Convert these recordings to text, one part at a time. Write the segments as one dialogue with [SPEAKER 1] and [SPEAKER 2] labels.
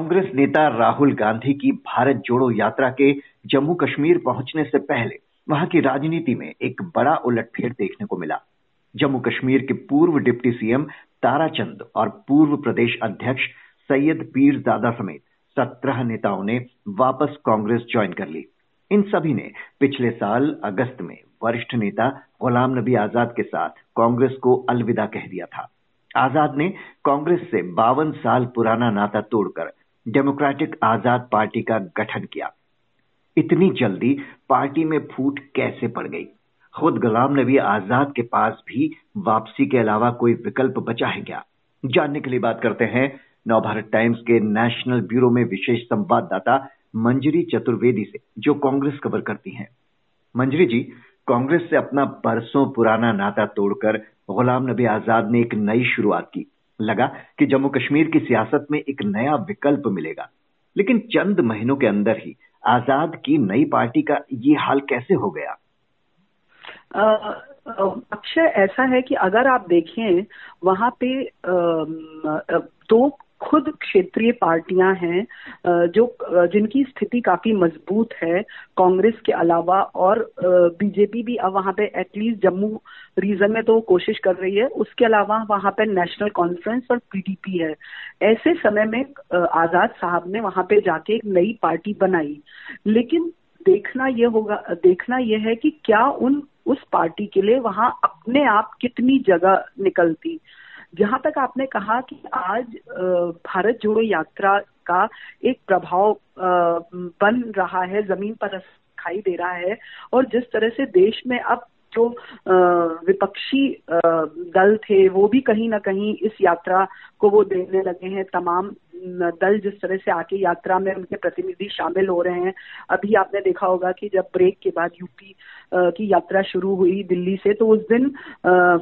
[SPEAKER 1] कांग्रेस नेता राहुल गांधी की भारत जोड़ो यात्रा के जम्मू कश्मीर पहुँचने से पहले वहाँ की राजनीति में एक बड़ा उलटफेर देखने को मिला। जम्मू कश्मीर के पूर्व डिप्टी सीएम ताराचंद और पूर्व प्रदेश अध्यक्ष सैयद पीरजादा समेत सत्रह नेताओं ने वापस कांग्रेस ज्वाइन कर ली। इन सभी ने पिछले साल अगस्त में वरिष्ठ नेता गुलाम नबी आज़ाद के साथ कांग्रेस को अलविदा कह दिया था। आज़ाद ने कांग्रेस से बावन साल पुराना नाता तोड़कर डेमोक्रेटिक आज़ाद पार्टी का गठन किया। इतनी जल्दी पार्टी में फूट कैसे पड़ गई? खुद गुलाम नबी आज़ाद के पास भी वापसी के अलावा कोई विकल्प बचा है क्या? जानने के लिए बात करते हैं नवभारत टाइम्स के नेशनल ब्यूरो में विशेष संवाददाता मंजरी चतुर्वेदी से, जो कांग्रेस कवर करती हैं। मंजरी जी, कांग्रेस से अपना बरसों पुराना नाता तोड़कर गुलाम नबी आज़ाद ने एक नई शुरुआत की। लगा कि जम्मू कश्मीर की सियासत में एक नया विकल्प मिलेगा। लेकिन चंद महीनों के अंदर ही आज़ाद की नई पार्टी का ये हाल कैसे हो गया?
[SPEAKER 2] अक्षय, ऐसा है कि अगर आप देखें, वहाँ पे दो खुद क्षेत्रीय पार्टियाँ हैं जो जिनकी स्थिति काफ़ी मज़बूत है। कांग्रेस के अलावा और बीजेपी भी अब वहाँ पे एटलीस्ट जम्मू रीजन में तो कोशिश कर रही है। उसके अलावा वहाँ पे नेशनल कॉन्फ्रेंस और पीडीपी है। ऐसे समय में आज़ाद साहब ने वहाँ पे जाके एक नई पार्टी बनाई। लेकिन देखना यह होगा, देखना यह है कि क्या उन, उस पार्टी के लिए वहाँ अपने आप कितनी जगह निकलती। जहाँ तक आपने कहा कि आज भारत जोड़ो यात्रा का एक प्रभाव बन रहा है, ज़मीन पर दिखाई दे रहा है और जिस तरह से देश में अब जो विपक्षी दल थे, वो भी कहीं ना कहीं इस यात्रा को वो देने लगे हैं। तमाम दल जिस तरह से आके यात्रा में उनके प्रतिनिधि शामिल हो रहे हैं। अभी आपने देखा होगा कि जब ब्रेक के बाद यूपी की यात्रा शुरू हुई दिल्ली से तो उस दिन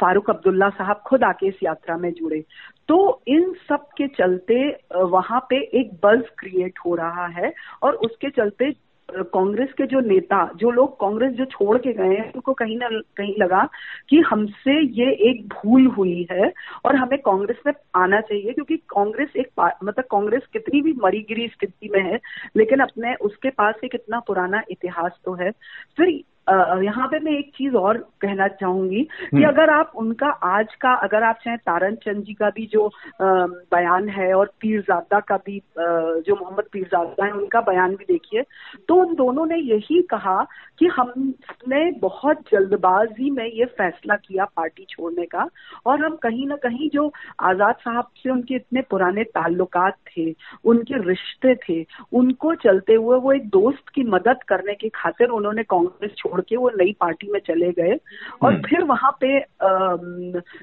[SPEAKER 2] फारूक अब्दुल्ला साहब खुद आके इस यात्रा में जुड़े। तो इन सब के चलते वहाँ पे एक बल्ब क्रिएट हो रहा है और उसके चलते कांग्रेस के जो नेता, जो लोग कांग्रेस जो छोड़ के गए हैं, उनको कहीं ना कहीं लगा कि हमसे ये एक भूल हुई है और हमें कांग्रेस में आना चाहिए, क्योंकि कांग्रेस एक मतलब कांग्रेस कितनी भी मरी गिरी स्थिति में है, लेकिन अपने, उसके पास एक इतना पुराना इतिहास तो है। फिर यहाँ पे मैं एक चीज़ और कहना चाहूँगी कि हम्म। अगर आप उनका आज का अगर आप चाहें तारन चंद जी का भी जो बयान है और पीरजादा का भी जो मोहम्मद पीरजादा है उनका बयान भी देखिए तो उन दोनों ने यही कहा कि हमने बहुत जल्दबाजी में ये फैसला किया पार्टी छोड़ने का और हम कहीं ना कहीं जो आज़ाद साहब से उनके इतने पुराने ताल्लुक थे उनके रिश्ते थे उनको चलते हुए वो एक दोस्त की मदद करने की खातिर उन्होंने कांग्रेस छोड़ छोड़ के वो नई पार्टी में चले गए। और हम्म। फिर वहाँ पे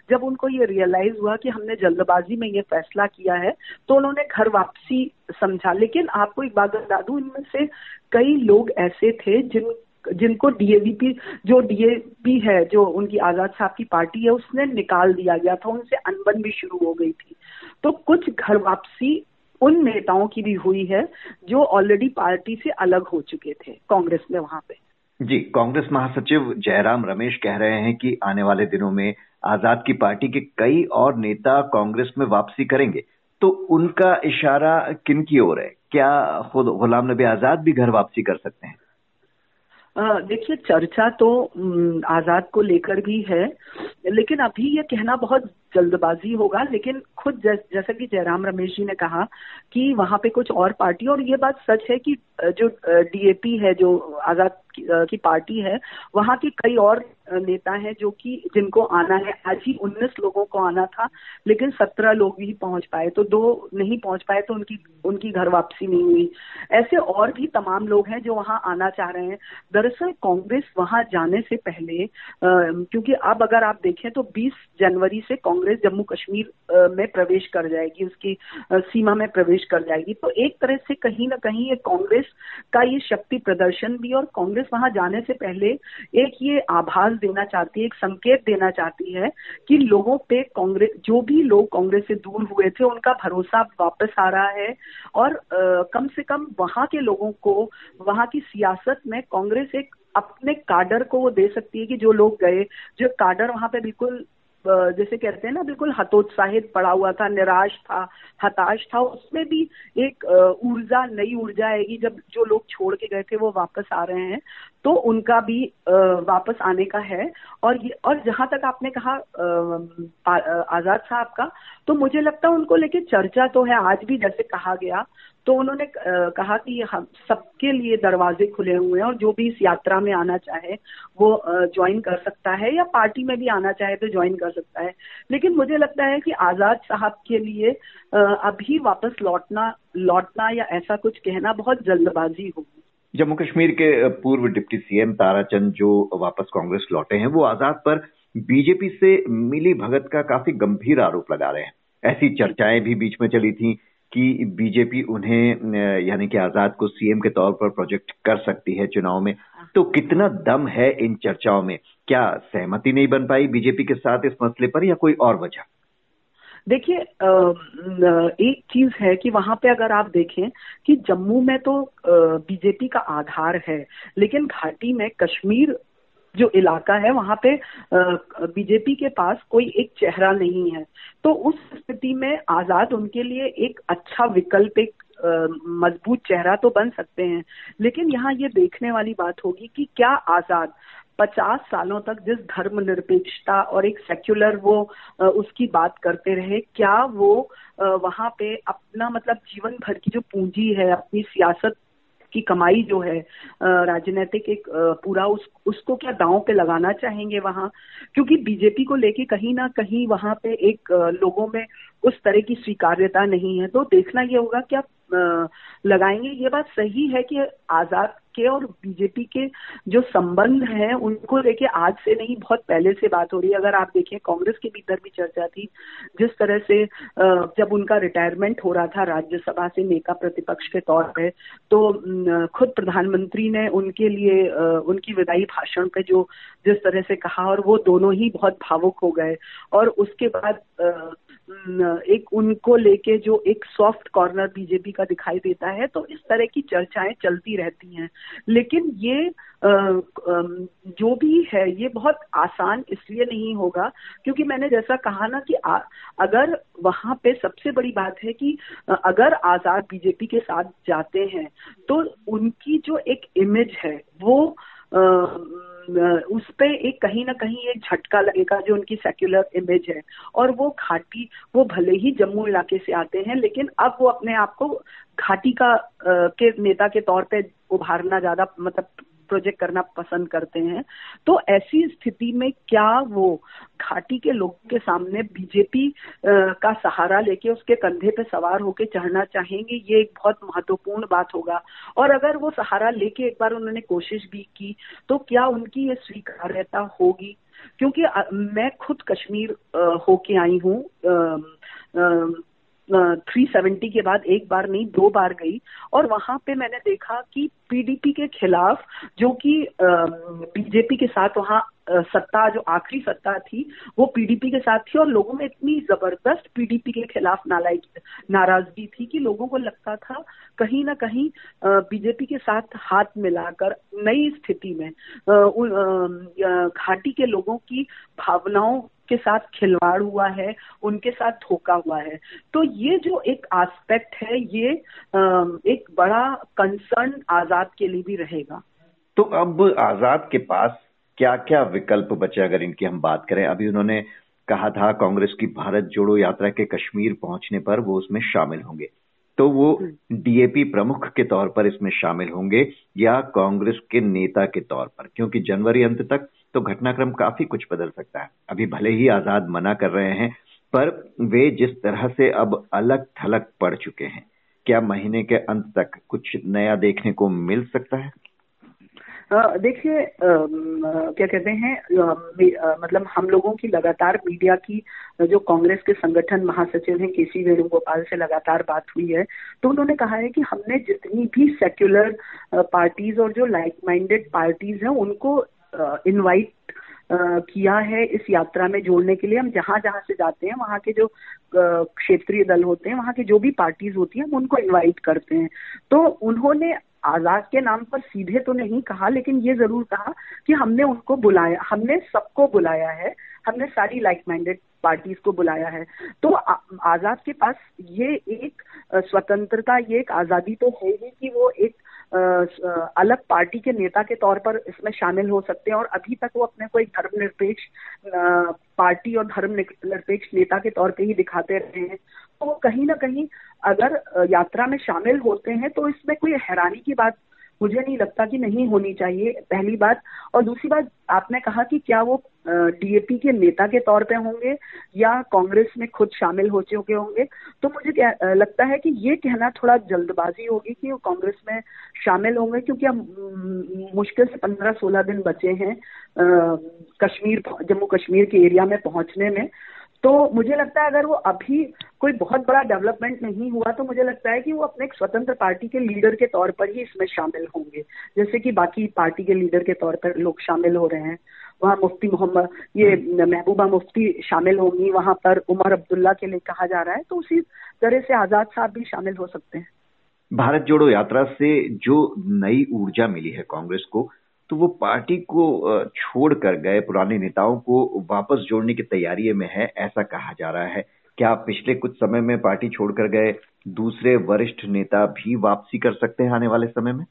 [SPEAKER 2] जब उनको ये रियलाइज़ हुआ कि हमने जल्दबाजी में ये फैसला किया है तो उन्होंने घर वापसी समझा। लेकिन आपको एक बात बता दू इनमें से कई लोग ऐसे थे जिन जिनको डीएवीपी जो डीएपी है जो उनकी आज़ाद साहब की पार्टी है उसने निकाल दिया गया था उनसे अनबन भी शुरू हो गई थी। तो कुछ घर वापसी उन नेताओं की भी हुई है जो ऑलरेडी पार्टी से अलग हो चुके थे कांग्रेस में वहाँ पे।
[SPEAKER 1] जी, कांग्रेस महासचिव जयराम रमेश कह रहे हैं कि आने वाले दिनों में आज़ाद की पार्टी के कई और नेता कांग्रेस में वापसी करेंगे। तो उनका इशारा किन की ओर है? क्या खुद गुलाम नबी आज़ाद भी घर वापसी कर सकते हैं?
[SPEAKER 2] देखिए, चर्चा तो आज़ाद को लेकर भी है, लेकिन अभी ये कहना बहुत जल्दबाजी होगा, लेकिन खुद जैसा कि जयराम रमेश जी ने कहा कि वहाँ पे कुछ और पार्टी, और ये बात सच है कि जो डीएपी है, जो आज़ाद की पार्टी है, वहाँ के कई और नेता हैं जो कि, जिनको आना है। आज ही 19 लोगों को आना था, लेकिन 17 लोग ही पहुँच पाए तो दो नहीं पहुँच पाए तो उनकी उनकी घर वापसी नहीं हुई। ऐसे और भी तमाम लोग हैं जो वहाँ आना चाह रहे हैं। दरअसल कांग्रेस वहाँ जाने से पहले क्योंकि अब अगर आप देखें तो 20 जनवरी से कांग्रेस जम्मू कश्मीर में प्रवेश कर जाएगी उसकी सीमा में प्रवेश कर जाएगी। तो एक तरह से कहीं ना कहीं ये कांग्रेस का ये शक्ति प्रदर्शन भी और कांग्रेस वहाँ जाने से पहले एक ये आभास देना चाहती है एक संकेत देना चाहती है कि लोगों पे कांग्रेस जो भी लोग कांग्रेस से दूर हुए थे उनका भरोसा वापस आ रहा है और आ, कम से कम वहाँ के लोगों को वहाँ की सियासत में कांग्रेस एक अपने काडर को वो दे सकती है कि जो लोग गए जो काडर वहाँ पे बिल्कुल जैसे कहते हैं ना, बिल्कुल हतोत्साहित पड़ा हुआ था, निराश था, हताश था, उसमें भी एक ऊर्जा, नई ऊर्जा आएगी जब जो लोग छोड़ के गए थे, वो वापस आ रहे हैं तो उनका भी वापस आने का है। और ये, और जहाँ तक आपने कहा आज़ाद साहब का तो मुझे लगता है उनको लेके चर्चा तो है, आज भी जैसे कहा गया तो उन्होंने कहा कि हम सबके लिए दरवाजे खुले हुए हैं और जो भी इस यात्रा में आना चाहे वो ज्वाइन कर सकता है या पार्टी में भी आना चाहे तो ज्वाइन कर सकता है। लेकिन मुझे लगता है कि आज़ाद साहब के लिए अभी वापस लौटना लौटना या ऐसा कुछ कहना बहुत जल्दबाजी होगी।
[SPEAKER 1] जम्मू कश्मीर के पूर्व डिप्टी सीएम ताराचंद जो वापस कांग्रेस लौटे हैं, वो आज़ाद पर बीजेपी से मिली भगत का काफ़ी गंभीर आरोप लगा रहे हैं। ऐसी चर्चाएँ भी बीच में चली थी। कि बीजेपी उन्हें यानी कि आज़ाद को सीएम के तौर पर प्रोजेक्ट कर सकती है चुनाव में। तो कितना दम है इन चर्चाओं में? क्या सहमति नहीं बन पाई बीजेपी के साथ इस मसले पर या कोई और वजह?
[SPEAKER 2] देखिए एक चीज़ है कि वहाँ पे अगर आप देखें कि जम्मू में तो बीजेपी का आधार है लेकिन घाटी में कश्मीर जो इलाका है, वहाँ पे बीजेपी के पास कोई एक चेहरा नहीं है। तो उस स्थिति में आज़ाद उनके लिए एक अच्छा विकल्प, एक मज़बूत चेहरा तो बन सकते हैं। लेकिन यहाँ ये देखने वाली बात होगी कि क्या आज़ाद पचास सालों तक जिस धर्मनिरपेक्षता और एक सेक्युलर वो उसकी बात करते रहे, क्या वो वहाँ पे अपना मतलब जीवन भर की जो पूंजी है, अपनी सियासत की कमाई जो है राजनीतिक एक पूरा उस, उसको क्या दांव पे लगाना चाहेंगे वहाँ? क्योंकि बीजेपी को लेके कहीं ना कहीं वहाँ पे एक लोगों में उस तरह की स्वीकार्यता नहीं है। तो देखना ये होगा, क्या लगाएँगे। ये बात सही है कि आज़ाद के और बीजेपी के जो संबंध हैं, उनको लेके आज से नहीं, बहुत पहले से बात हो रही है। अगर आप देखें, कांग्रेस के भीतर भी चर्चा थी, जिस तरह से जब उनका रिटायरमेंट हो रहा था राज्यसभा से नेता प्रतिपक्ष के तौर पे तो खुद प्रधानमंत्री ने उनके लिए उनकी विदाई भाषण पे जो जिस तरह से कहा, और वो दोनों ही बहुत भावुक हो गए। और उसके बाद एक उनको लेके जो एक सॉफ्ट कॉर्नर बीजेपी का दिखाई देता है तो इस तरह की चर्चाएँ चलती रहती हैं। लेकिन ये जो भी है ये बहुत आसान इसलिए नहीं होगा क्योंकि मैंने जैसा कहा ना कि आ, अगर वहाँ पे सबसे बड़ी बात है कि अगर आज़ाद बीजेपी के साथ जाते हैं तो उनकी जो एक इमेज है वो उस पे एक कहीं ना कहीं एक झटका लगेगा जो उनकी सेक्युलर इमेज है। और वो घाटी, वो भले ही जम्मू इलाके से आते हैं, लेकिन अब वो अपने आप को घाटी का के नेता के तौर पे उभारना ज़्यादा मतलब प्रोजेक्ट करना पसंद करते हैं तो ऐसी स्थिति में क्या वो घाटी के लोगों के सामने बीजेपी का सहारा लेके उसके कंधे पे सवार होके चढ़ना चाहेंगे, ये एक बहुत महत्वपूर्ण बात होगा। और अगर वो सहारा लेके एक बार उन्होंने कोशिश भी की तो क्या उनकी ये स्वीकार्यता होगी? क्योंकि मैं खुद कश्मीर होके आई हूँ थ्री सेवेंटी के बाद एक बार नहीं, दो बार गई और वहाँ पे मैंने देखा कि पीडीपी के खिलाफ जो कि बीजेपी के साथ वहाँ सत्ता, जो आखिरी सत्ता थी, वो पीडीपी के साथ थी और लोगों में इतनी ज़बरदस्त पीडीपी के खिलाफ नालायक, नाराज़गी थी कि लोगों को लगता था कहीं ना कहीं बीजेपी के साथ हाथ मिलाकर नई स्थिति में घाटी के लोगों की भावनाओं के साथ खिलवाड़ हुआ है उनके साथ धोखा हुआ है। तो ये जो एक एस्पेक्ट है ये एक बड़ा कंसर्न आज़ाद के लिए भी रहेगा।
[SPEAKER 1] तो अब आज़ाद के पास क्या क्या विकल्प बचे अगर इनकी हम बात करें? अभी उन्होंने कहा था कांग्रेस की भारत जोड़ो यात्रा के कश्मीर पहुँचने पर वो उसमें शामिल होंगे। तो वो डीएपी हम्म। प्रमुख के तौर पर इसमें शामिल होंगे या कांग्रेस के नेता के तौर पर? क्योंकि जनवरी अंत तक तो घटनाक्रम काफ़ी कुछ बदल सकता है। अभी भले ही आज़ाद मना कर रहे हैं, पर वे जिस तरह से अब अलग थलग पड़ चुके हैं, क्या महीने के अंत तक कुछ नया देखने को मिल सकता है?
[SPEAKER 2] देखिए क्या कहते हैं मतलब हम लोगों की लगातार मीडिया की जो कांग्रेस के संगठन महासचिव हैं केसी वेणुगोपाल से लगातार बात हुई है तो उन्होंने कहा है कि हमने जितनी भी सेक्युलर पार्टीज़ और जो लाइक माइंडेड पार्टीज़ हैं, उनको इनवाइट किया है इस यात्रा में जोड़ने के लिए। हम जहाँ जहाँ से जाते हैं, वहाँ के जो क्षेत्रीय दल होते हैं, वहाँ की जो भी पार्टीज़ होती हैं, हम उनको इनवाइट करते हैं। तो उन्होंने आज़ाद के नाम पर सीधे तो नहीं कहा, लेकिन ये ज़रूर कहा कि हमने उनको बुलाया, हमने सबको बुलाया है, हमने सारी लाइक माइंडेड पार्टीज़ को बुलाया है। तो आज़ाद के पास ये एक स्वतंत्रता, ये एक आज़ादी तो है ही कि वो एक अलग पार्टी के नेता के तौर पर इसमें शामिल हो सकते हैं और अभी तक वो अपने को एक धर्मनिरपेक्ष पार्टी और धर्मनिरपेक्ष नेता के तौर पे ही दिखाते रहे हैं। तो कहीं ना कहीं अगर यात्रा में शामिल होते हैं तो इसमें कोई हैरानी की बात मुझे नहीं लगता कि नहीं होनी चाहिए, पहली बात। और दूसरी बात, आपने कहा कि क्या वो डीएपी के नेता के तौर पे होंगे या कांग्रेस में खुद शामिल हो चुके होंगे? तो मुझे क्या लगता है कि ये कहना थोड़ा जल्दबाजी होगी कि वो कांग्रेस में शामिल होंगे, क्योंकि अब मुश्किल से पंद्रह सोलह दिन बचे हैं कश्मीर जम्मू कश्मीर के एरिया में पहुँचने में। तो मुझे लगता है अगर वो अभी कोई बहुत बड़ा डेवलपमेंट नहीं हुआ तो मुझे लगता है कि वो अपने एक स्वतंत्र पार्टी के लीडर के तौर पर ही इसमें शामिल होंगे। जैसे कि बाकी पार्टी के लीडर के तौर पर लोग शामिल हो रहे हैं। वहाँ मुफ्ती मोहम्मद ये महबूबा मुफ्ती शामिल होंगी वहाँ पर उमर अब्दुल्ला के लिए कहा जा रहा है तो उसी तरह से आज़ाद साहब भी शामिल हो सकते हैं।
[SPEAKER 1] भारत जोड़ो यात्रा से जो नई ऊर्जा मिली है कांग्रेस को तो वो पार्टी को छोड़कर गए पुराने नेताओं को वापस जोड़ने की तैयारी में है, ऐसा कहा जा रहा है। क्या पिछले कुछ समय में पार्टी छोड़कर गए दूसरे वरिष्ठ नेता भी वापसी कर सकते हैं आने वाले समय में?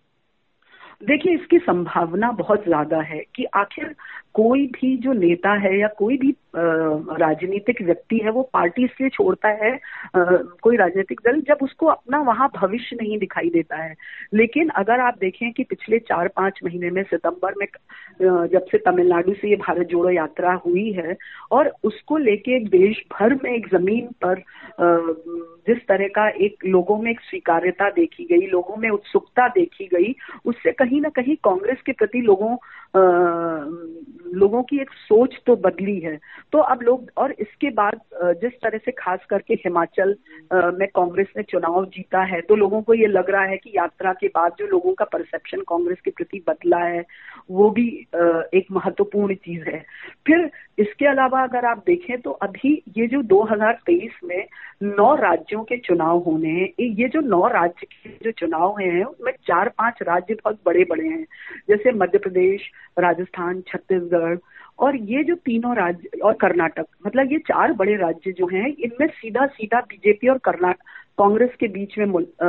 [SPEAKER 2] देखिए, इसकी संभावना बहुत ज़्यादा है कि आखिर कोई भी जो नेता है या कोई भी राजनीतिक व्यक्ति है वो पार्टी इसलिए छोड़ता है कोई राजनीतिक दल जब उसको अपना वहाँ भविष्य नहीं दिखाई देता है। लेकिन अगर आप देखें कि पिछले चार पाँच महीने में सितंबर में जब से तमिलनाडु से ये भारत जोड़ो यात्रा हुई है और उसको लेके देश भर में एक ज़मीन पर जिस तरह का एक लोगों में एक स्वीकार्यता देखी गई लोगों में उत्सुकता देखी गई उससे कहीं ना कहीं कांग्रेस के प्रति लोगों आ, लोगों की एक सोच तो बदली है। तो अब लोग, और इसके बाद जिस तरह से खास करके हिमाचल में कांग्रेस ने चुनाव जीता है तो लोगों को ये लग रहा है कि यात्रा के बाद जो लोगों का परसेप्शन कांग्रेस के प्रति बदला है, वो भी एक महत्वपूर्ण चीज़ है। फिर इसके अलावा अगर आप देखें तो अभी ये जो 2023 में नौ राज्यों के चुनाव होने हैं, ये जो नौ राज्य के जो चुनाव हैं, उनमें चार पाँच राज्य बहुत बड़े बड़े हैं। जैसे मध्य प्रदेश, राजस्थान, छत्तीसगढ़ और ये जो तीनों राज्य और कर्नाटक मतलब ये चार बड़े राज्य जो हैं, इनमें सीधा सीधा बीजेपी और कर्नाटक कांग्रेस के बीच में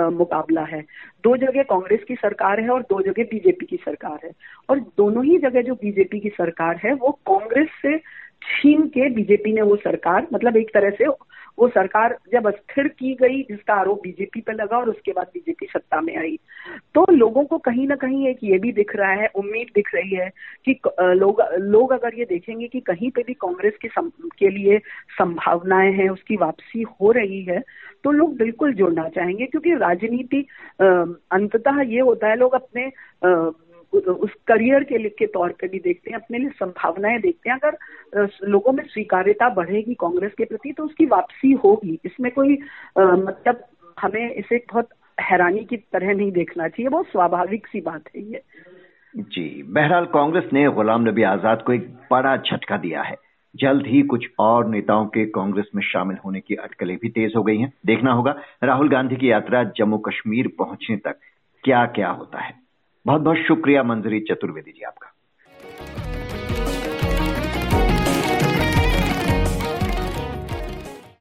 [SPEAKER 2] मुकाबला है। दो जगह कांग्रेस की सरकार है और दो जगह बीजेपी की सरकार है। और दोनों ही जगह जो बीजेपी की सरकार है, वो कांग्रेस से छीन के बीजेपी ने वो सरकार मतलब एक तरह से वो सरकार जब अस्थिर की गई जिसका आरोप बीजेपी पे लगा और उसके बाद बीजेपी सत्ता में आई। तो लोगों को कहीं ना कहीं एक ये भी दिख रहा है उम्मीद दिख रही है कि लोग लोग अगर ये देखेंगे कि कहीं पे भी कांग्रेस के सम, के लिए संभावनाएँ हैं उसकी वापसी हो रही है तो लोग बिल्कुल जुड़ना चाहेंगे क्योंकि राजनीति अंततः ये होता है लोग अपने आ, उस करियर के के तौर पे भी देखते हैं अपने लिए संभावनाएँ देखते हैं। अगर लोगों में स्वीकार्यता बढ़ेगी कांग्रेस के प्रति तो उसकी वापसी होगी। इसमें कोई आ, मतलब हमें इसे बहुत हैरानी की तरह नहीं देखना चाहिए। बहुत स्वाभाविक सी बात है ये।
[SPEAKER 1] जी बहरहाल कांग्रेस ने गुलाम नबी आज़ाद को एक बड़ा झटका दिया है। जल्द ही कुछ और नेताओं के कांग्रेस में शामिल होने की अटकलें भी तेज हो गई हैं। देखना होगा राहुल गांधी की यात्रा जम्मू कश्मीर पहुँचने तक क्या क्या होता है। बहुत बहुत शुक्रिया मंजरी चतुर्वेदी जी आपका।